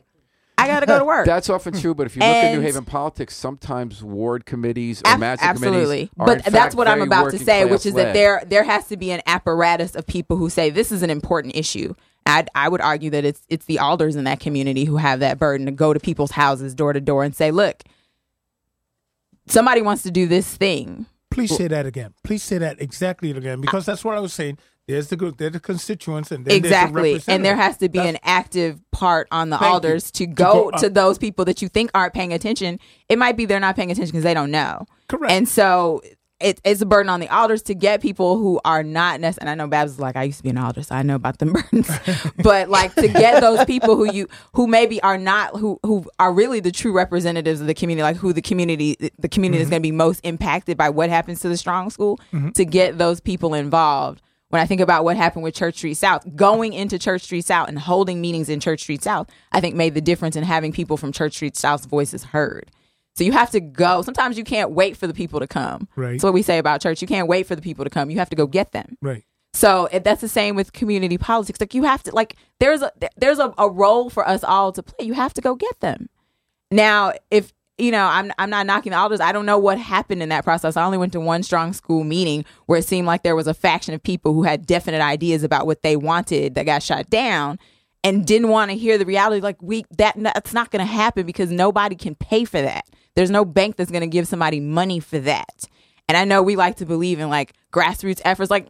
I gotta go to work. That's often true, but if you look at New Haven politics, sometimes ward committees or Ab- magic absolutely committees are but in fact that's what i'm about to say which is that there there has to be an apparatus of people who say this is an important issue i i would argue that it's it's the alders in that community who have that burden to go to people's houses door to door and say look somebody wants to do this thing Please say that again. Please say that exactly again because that's what I was saying. There's the group, there's the constituents, and exactly the and there has to be That's- an active part on the you. alders to To go go to those people that you think aren't paying attention it might be they're not paying attention because they don't know Correct. and so it, it's a burden on the elders to get people who are not necessarily. And I know Babz is like, I used to be an elder, so I know about the [laughs] burdens. [laughs] but like to get those people who you who maybe are not who who are really the true representatives of the community, like who the community the community is mm-hmm. going to be most impacted by what happens to the strong school, mm-hmm. to get those people involved. When I think about what happened with Church Street South, going into Church Street South and holding meetings in Church Street South, I think made the difference in having people from Church Street South's voices heard. So you have to go. Sometimes you can't wait for the people to come. Right. That's what we say about church. You can't wait for the people to come. You have to go get them. Right. So that's the same with community politics. Like you have to like there's a there's a, a role for us all to play. You have to go get them. Now, if you know, I'm I'm not knocking the elders. I don't know what happened in that process. I only went to one strong school meeting where it seemed like there was a faction of people who had definite ideas about what they wanted that got shot down and didn't want to hear the reality like we that that's not going to happen because nobody can pay for that. There's no bank that's going to give somebody money for that. And I know we like to believe in like grassroots efforts like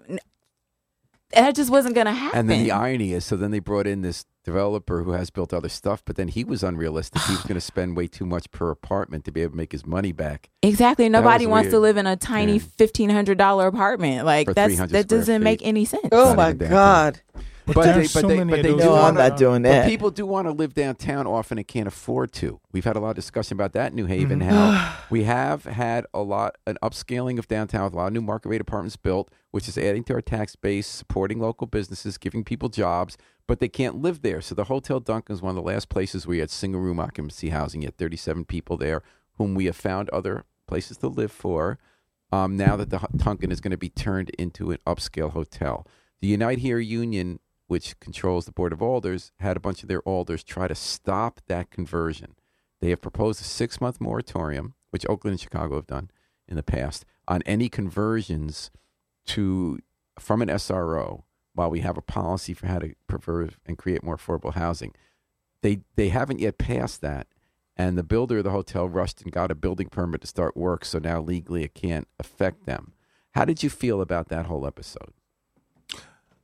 that just wasn't going to happen. And then the irony is, so then they brought in this developer who has built other stuff, but then he was unrealistic. He was [sighs] going to spend way too much per apartment to be able to make his money back. Exactly. Nobody was wants to live in a tiny Yeah. fifteen hundred dollar apartment. Like For that's that doesn't make any sense. Oh Not my god. downtown. God. But, But they- so but they- many but they do No, I'm wanna- not doing But that. people do want to live downtown often and can't afford to. We've had a lot of discussion about that in New Haven. Mm-hmm. How [sighs] we have had a lot an upscaling of downtown with a lot of new market rate apartments built, which is adding to our tax base, supporting local businesses, giving people jobs, but they can't live there. So the Hotel Duncan is one of the last places where you had single room occupancy housing. You had 37 people there, whom we have found other places to live for. Um, now that the Hu- Duncan is going to be turned into an upscale hotel, the Unite Here Union which controls the Board of Alders, had a bunch of their alders try to stop that conversion. They have proposed a six month moratorium, which Oakland and Chicago have done in the past, on any conversions to from an SRO while we have a policy for how to preserve and create more affordable housing. They they haven't yet passed that. And the builder of the hotel rushed and got a building permit to start work, so now legally it can't affect them. How did you feel about that whole episode?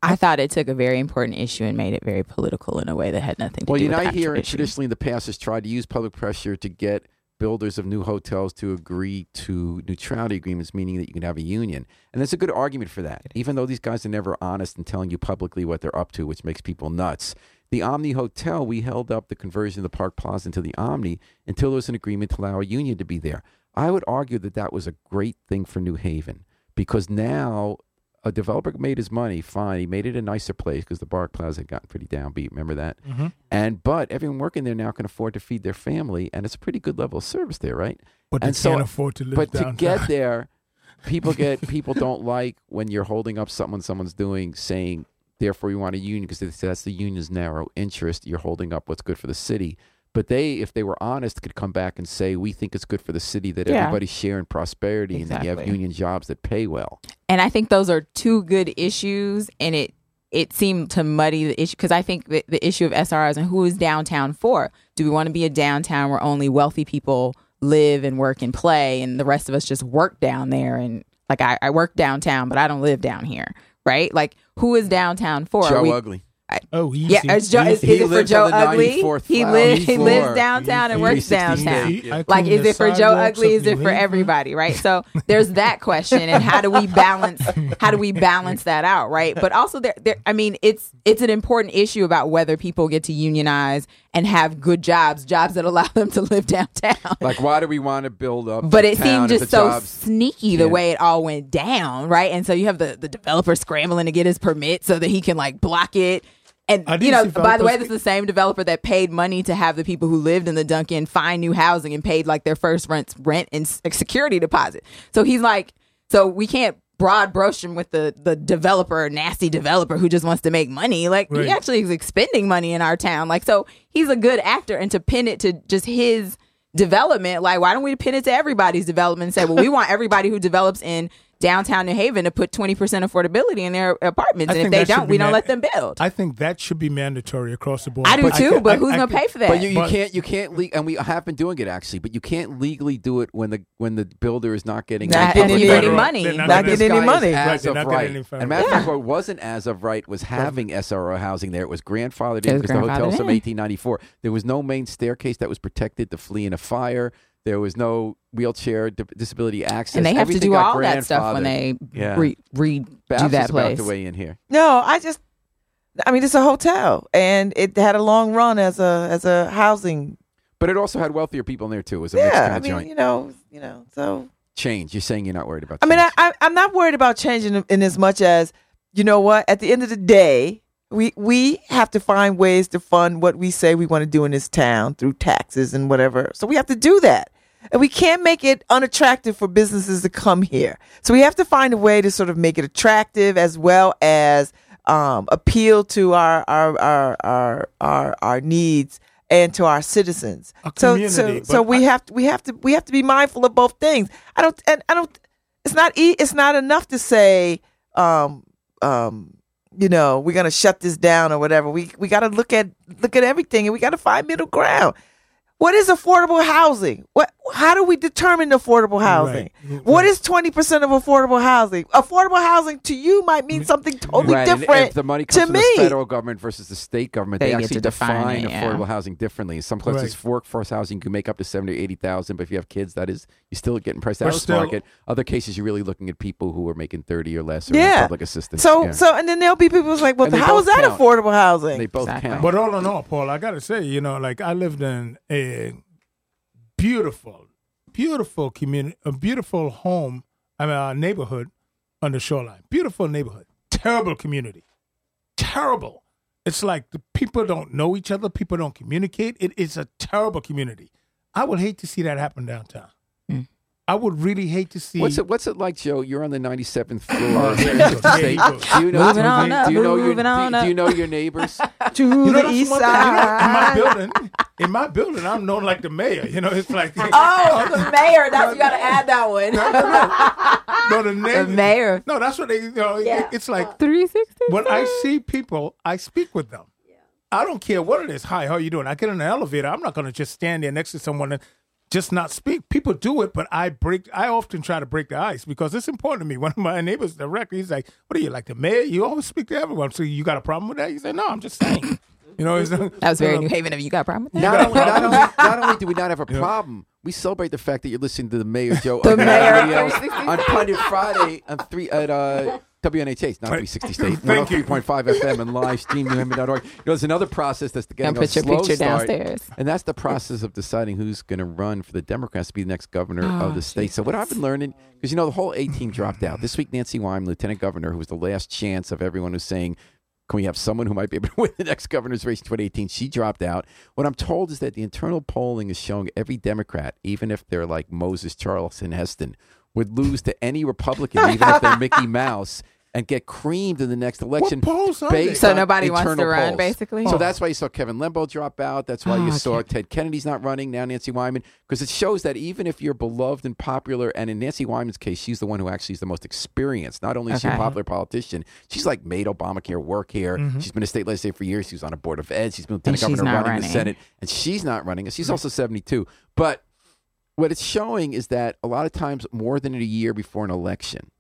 I thought it took a very important issue and made it very political in a way that had nothing to Well, do with the Unite here issue. traditionally in the past has tried to use public pressure to get builders of new hotels to agree to neutrality agreements, meaning that you can have a union. And there's a good argument for that, even though these guys are never honest in telling you publicly what they're up to, which makes people nuts. The Omni Hotel, we held up the conversion of the Park Plaza into the Omni until there was an agreement to allow a union to be there. I would argue that that was a great thing for New Haven because now a developer made his money fine. He made it a nicer place because the Park Plaza had gotten pretty downbeat. Remember that? Mhm. And but everyone working there now can afford to feed their family, and it's a pretty good level of service there, right? But they so- can't afford to live but to get there, [laughs] people get people don't like when you're holding up something someone's doing, saying therefore you want a union because that's the union's narrow interest. You're holding up what's good for the city. But they, if they were honest, could come back and say, "We think it's good for the city that Yeah. everybody's sharing prosperity and that you have union jobs that pay well." and I think those are two good issues, and it it seemed to muddy the issue because I think the, the issue of SROs and who is downtown for? Do we want to be a downtown where only wealthy people live and work and play, and the rest of us just work down there? And like I, I work downtown, but I don't live down here, right? Like who is downtown for? Joe we- Ugly. Oh, easy. Yeah, is, Joe, is, He is it for Joe Ugly? He floor. lives he lives downtown and He- works 360 downtown. East. I Like, is it for Joe Ugly? Is it for everybody? Right. [laughs] So there's that question, and how do we balance? [laughs] How do we balance that out? Right. But also, there, there. I mean, it's it's an important issue about whether people get to unionize and have good jobs, jobs that allow them to live [laughs] downtown. Like, why do we want to build up? But the it town seemed just so jobs sneaky the can't- way it all went down, right? And so you have the, the developer scrambling to get his permit so that he can like block it. And you know, by the way, developers- this is the same developer that paid money to have the people who lived in the Duncan find new housing and paid like their first rent, rent and security deposit. So he's like, so we can't broad him with the the developer, nasty developer who just wants to make money. Like Right. he actually is expending money in our town. Like so, he's a good actor, and to pin it to just his development, like why don't we pin it to everybody's development and say, well, we want everybody who develops in downtown New Haven to put twenty percent affordability in their apartments, I and if they don't, be we don't man- let them build. I think that should be mandatory across the board. I do But too, can- but I- who's I gonna can- pay for that? But you, you But- can't you can't le- and we have been doing it actually, but you can't legally do it when the when the builder is not getting Not any getting any money. money. They're Not But getting any money. is Right, As they're of not getting right. any And federal matter of fact, what wasn't as of right was having SRO housing there. It was grandfathered It in was because the hotel's grandfathered from in. 1894. There was no main staircase that was protected to flee in a fire. There was no wheelchair di- disability access. and they have to do all that stuff when they Yeah. re- redo Babz that is about place. to weigh in here. No, I just, I mean, it's a hotel, and it had a long run as a as a housing. But it also had wealthier people in there too. It was a mixed Yeah, kind I mean, joint. you know, you know. So Change. You're saying you're not worried about. I mean, I, I I'm not worried about changing in as much as you know what. At the end of the day, we we have to find ways to fund what we say we want to do in this town through taxes and whatever. So we have to do that. And we can't make it unattractive for businesses to come here. So we have to find a way to sort of make it attractive as well as um, appeal to our our, our our our our needs and to our citizens. So so so we I- have to we have to we have to be mindful of both things. I don't and I don't it's not e- it's not enough to say um um you know we're gonna shut this down or whatever we we got to look at look at everything and we got to find middle ground what is affordable housing what how do we determine affordable housing Right, What right. is 20% of affordable housing affordable housing to you might mean mm-hmm. something totally Right, and different if the money to from me the federal government versus the state government, They they, actually define define it, yeah. affordable housing differently. In some places, Right. for workforce housing can make up to seventy or eighty thousand, but if you have kids, that is you're still getting priced out But of the still- market. Other cases, you're really looking at people who are making thirty or less or Yeah. public assistance. so yeah. so and then there'll be people who's like well And how is that count. affordable housing they both Exactly. count. But all in all, Paul, I gotta say, you know, like I lived in a beautiful, beautiful community, a beautiful home, I mean, a neighborhood on the shoreline. Beautiful neighborhood. Terrible community. Terrible. It's like the people don't know each other. People don't communicate. It is a terrible community. I would hate to see that happen downtown. I would really hate to see. What's it? What's it like, Joe? You're on the 97th floor. [laughs] Of there you 50th go. There State. you go. Do you know? Moving on up, do you know your? moving on do, up. do you know your neighbors? [laughs] to You know, the east side. You know, in my building, in my building, I'm known like the mayor. You know, it's like [laughs] Oh, the mayor. That's you got to add that one. no, the, the neighbor- mayor. No, that's what they. You know, it- Yeah. it's like Three sixty. when I see people, I speak with them. I don't care what it is. Hi, how are you doing? I get in the elevator. I'm not going to just stand there next to someone and just not speak. People do it, but I break. I often try to break the ice because it's important to me. [laughs] One of my neighbors directly, he's like, "What are you like the mayor? You always speak to everyone. So you got a problem with that?" You say, "No, I'm just saying." You know, it's, That [laughs] was very New Haven. Have you got a problem with that? Not only, not, only, [laughs] not only do we not have a problem, we celebrate the fact that you're listening to the Mayor Joe The on Mayor radio on Pundit Friday on three at uh, WNHH, not 360 State, [laughs] Thank you. 103.5 FM and live stream newhaven.org. [laughs] You know, there's another process that's getting Don't a put your slow picture start, downstairs. and that's the process of deciding who's going to run for the Democrats to be the next governor Oh, of the state. So what I've been learning, because you know the whole A team dropped out this week. Nancy Wyman, Lieutenant Governor, who was the last chance of everyone who's saying. Can we have someone who might be able to [laughs] win the next governor's race in 2018? She dropped out. What I'm told is that the internal polling is showing every Democrat, even if they're like Moses Charlton Heston, would lose to any Republican, even if they're Mickey Mouse, and get creamed in the next election. polls based So on nobody wants to internal run, polls. basically? So Oh. that's why you saw Kevin Lembo drop out. That's why you Oh, saw okay. Ted Kennedy's not running now. Nancy Wyman, because it shows that even if you're beloved and popular, and in Nancy Wyman's case, she's the one who actually is the most experienced. Not only is she a popular politician, she's like made Obamacare work here. She's been a state legislator for years. She was on a board of ed. She's been lieutenant governor not running, the. Senate, and she's not running. And she's also 72. But what it's showing is that a lot of times, more than a year before an election,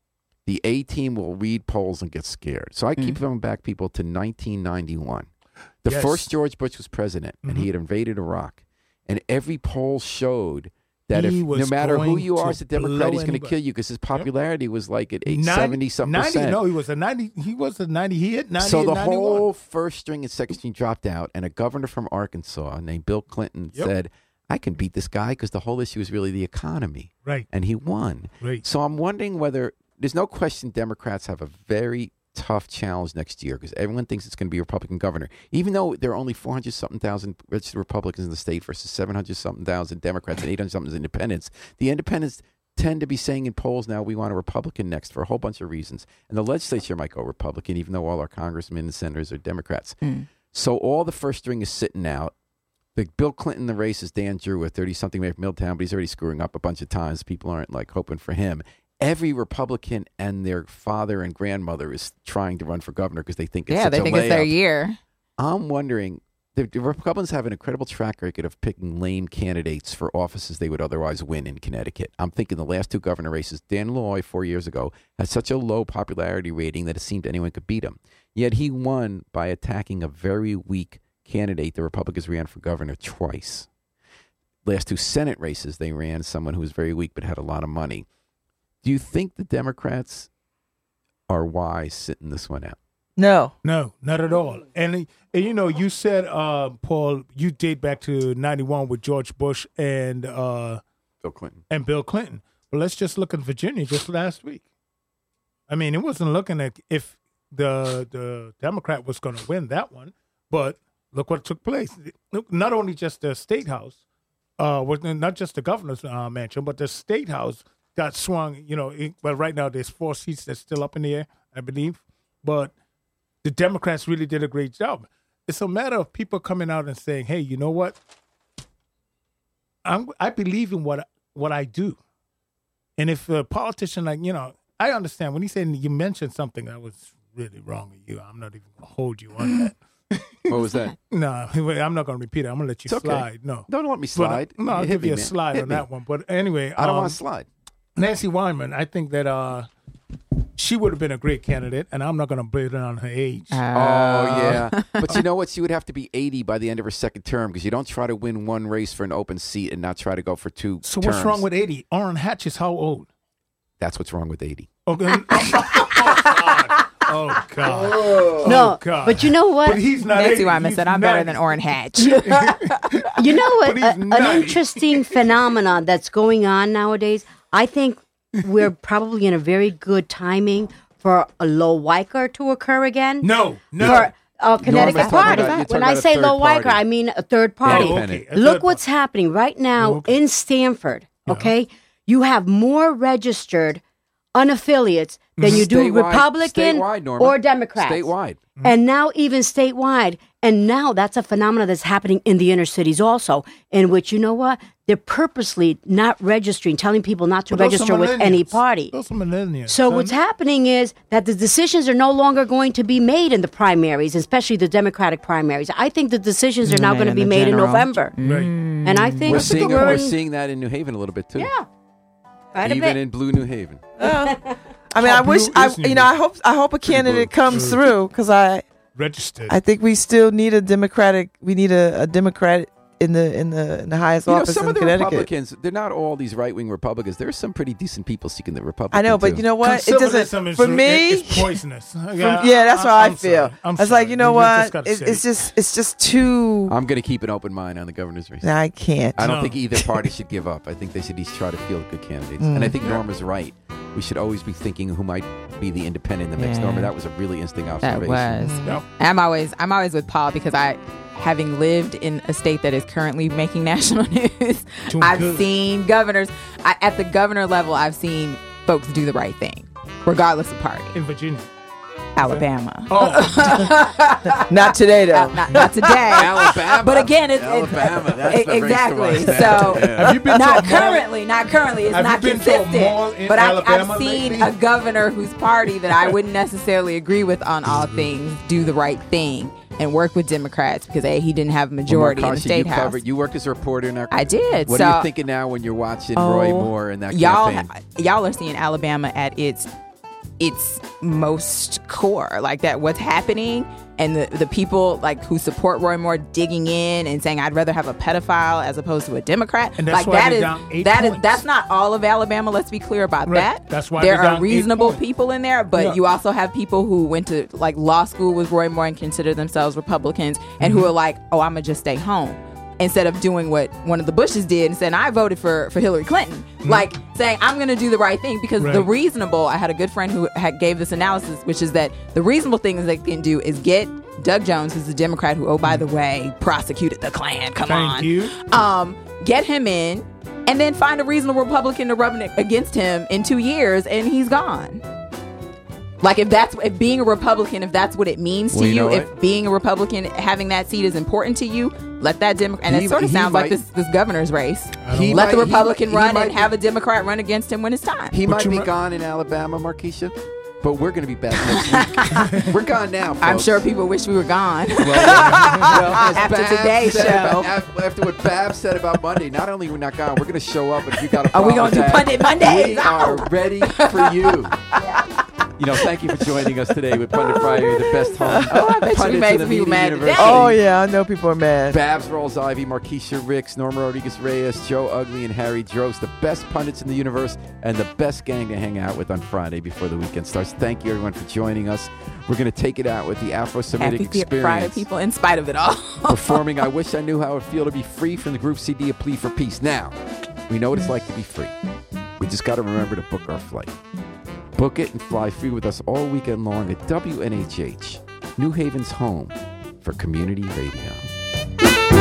the A team will read polls and get scared. So I keep mm. coming back people to 1991. The Yes. first George Bush was president, and he mm-hmm. had invaded Iraq, and every poll showed that He if no matter who you are as a Democrat, he's going to kill you because his popularity was like at eight, 90 70 something 90, percent. No, he was a ninety. He was a ninety. He hit ninety. So the 91. whole first string and second string dropped out, and a governor from Arkansas named Bill Clinton Yep. said, "I can beat this guy because the whole issue is really the economy," right, and he won. right. So I'm wondering whether there's no question Democrats have a very tough challenge next year because everyone thinks it's going to be a Republican governor, even though there are only 400 something thousand registered Republicans in the state versus 700 something thousand Democrats and 800 something independents. The independents tend to be saying in polls now we want a Republican next for a whole bunch of reasons, and the legislature might go Republican, even though all our congressmen and senators are Democrats. Mm. So all the first string is sitting out. The Bill Clinton in the race is Dan Drew, a 30 something man from Middletown, but he's already screwing up a bunch of times. People aren't like hoping for him. Every Republican and their father and grandmother is trying to run for governor because they think it's Yeah, they think it's their year. I'm wondering. The, the Republicans have an incredible track record of picking lame candidates for offices they would otherwise win in Connecticut. I'm thinking the last two governor races, Dan Malloy four years ago had such a low popularity rating that it seemed anyone could beat him. Yet he won by attacking a very weak candidate the Republicans ran for governor twice. last two Senate races they ran someone who was very weak but had a lot of money. Do you think the Democrats are wise sitting this one out? No. No, not at all. And, and you know, you said, uh, Paul, you date back to '91 with George Bush and uh, Bill Clinton. and Bill Clinton. But let's just look at Virginia just last week. I mean, it wasn't looking at if the the Democrat was going to win that one, but look what took place. Look, Not only just the state house, uh, was not just the governor's uh, mansion, but the state house got swung. You know, it, well, right now there's four seats that's still up in the air, I believe, but the Democrats really did a great job. It's a matter of people coming out and saying, "Hey, you know what? I'm I believe in what what I do." And if a politician like you know, I understand when he said you mentioned something that was really wrong with you. I'm not even gonna hold you on that. [laughs] What was that? [laughs] no, I'm not gonna repeat it. I'm gonna let you It's okay. slide. No, Don't let me But, slide. no, I'll Hit give me, you a man. slide Hit on me. that one. But anyway, I don't um, want to slide. Nancy Wyman, I think that uh, she would have been a great candidate, and I'm not going to blame it on her age. Oh yeah, but you know what? She would have to be eighty by the end of her second term because you don't try to win one race for an open seat and not try to go for two. so what's wrong with 80? Orrin Hatch is how old? That's what's wrong with eighty. Okay. [laughs] oh God. Oh God. no, God. but you know what? But he's not. Nancy 80, Wyman he's said, "I'm better than Orrin Hatch." [laughs] You know what? A- an interesting phenomenon that's going on nowadays. I think we're [laughs] probably in a very good timing for a Lowell Weicker to occur again. No, no. For uh, a Connecticut talking party. about- when I say Lowell Weicker. I mean a third party. Oh, okay. A Look third what's happening right now Okay. in Stamford. Okay, you have more registered unaffiliates than you do Statewide- Republican statewide, or Democrat. Statewide. Mm-hmm. And now even statewide. And now that's a phenomenon that's happening in the inner cities also, in which you know what? They're purposely not registering, telling people not to But those are register with any party. Those are millennials. So son. what's happening is that the decisions are no longer going to be made in the primaries, especially the Democratic primaries. I think the decisions are now Made going to be made general. in November, Right. and I think We're seeing we're we're seeing that in New Haven a little bit too. yeah, quite a even bit. in Blue New Haven. Oh. [laughs] I mean, I wish I, you know, I hope I hope a candidate comes through because I Registered. I think we still need a Democratic. We need a, a Democrat in the in the in the highest You know, office some in of the Connecticut. Republicans, they're not all these right wing Republicans. There's some pretty decent people seeking the Republican. I know, but too. you know what? It doesn't. is, For me, it's poisonous. [laughs] from- yeah, that's how I, I'm feel. sorry. I'm it's like you know You what? gotta It, it's just it's just too. I'm going to keep an open mind on the governor's race. I can't. I don't No. think either [laughs] party should give up. I think they should each try to field good candidates. And I mm. think Norma's right. We should always be thinking who might be the independent in the mix. Yeah. Norma, that was a really interesting That observation. was. Yep. I'm always I'm always with Paul because I having lived in a state that is currently making [laughs] national news, I've seen governors I, at the governor level. I've seen folks do the right thing, regardless of party. in Virginia. Alabama, Oh, [laughs] Not today though. not, not today. Alabama. But again, it's, it's Alabama. That's the exactly. So have you been not to a mall? currently, not currently. It's Have not been to a consistent. in but I, I've seen lately? a governor whose party that I wouldn't necessarily agree with on all mm-hmm. things do the right thing and work with Democrats because a he didn't have a Well, majority in the Markeisha, state you house. covered. You worked as a reporter in our. I did. What so, are you thinking now when you're watching Roy Oh, Moore and that y'all, campaign? y'all are seeing Alabama at its its most core, like that. What's happening, and the the people like who support Roy Moore digging in and saying, "I'd rather have a pedophile as opposed to a Democrat." And that's like why that, is, down that is that's not all of Alabama. Let's be clear about Right. that. That's why there are reasonable people in there, but Yeah. you also have people who went to like law school with Roy Moore and consider themselves Republicans, and Mm-hmm. who are like, "Oh, I'm gonna just stay home." Instead of doing what one of the Bushes did and saying, I voted for, for Hillary Clinton. Like saying, I'm going to do the right thing because the Mm-hmm. Reasonable, I had a good friend who had, gave this analysis, which is that the reasonable things they can do is get Doug Jones, who's a Democrat who, oh, by the way, prosecuted the Klan. Come Thank on. you. Um, get him in and then find a reasonable Republican to rub against him in two years and he's gone. Like if that's if being a Republican, if that's what it means to Well, you you, know if being a Republican, having that seat is important to you, let that Democrat. And He- it sort of he sounds like this this governor's race. He let the might- he Republican he run might and be- have a Democrat run against him when it's time. He might be gone in Alabama, Markeisha, but we're going to be back next week. [laughs] we're gone now. Folks. I'm sure people wish we were gone. Well, [laughs] well, After Bab today's show. about- after what Bab said about Monday, not only we're not gone, we're going to show up. If you got a Are we gonna do that, Pundit Mondays? We are ready for you. [laughs] You know, thank you for joining us today with Pundit Friday, the best home. Oh, I bet you made the some people mad universe. today. Oh yeah, I know people are mad. Babz Rawls-Ivy, Markeisha Ricks, Norma Rodriguez Reyes, Joe Ugly, and Harry Drost, the best pundits in the universe and the best gang to hang out with on Friday before the weekend starts. Thank you, everyone, for joining us. We're going to take it out with the Afro Semitic Happy experience. Friday, people, in spite of it all. [laughs] performing I Wish I Knew How It Would Feel to Be Free from the group CD A Plea for Peace. Now, we know what it's like to be free. We just got to remember to book our flight. Book it and fly free with us all weekend long at WNHH, New Haven's home for community radio.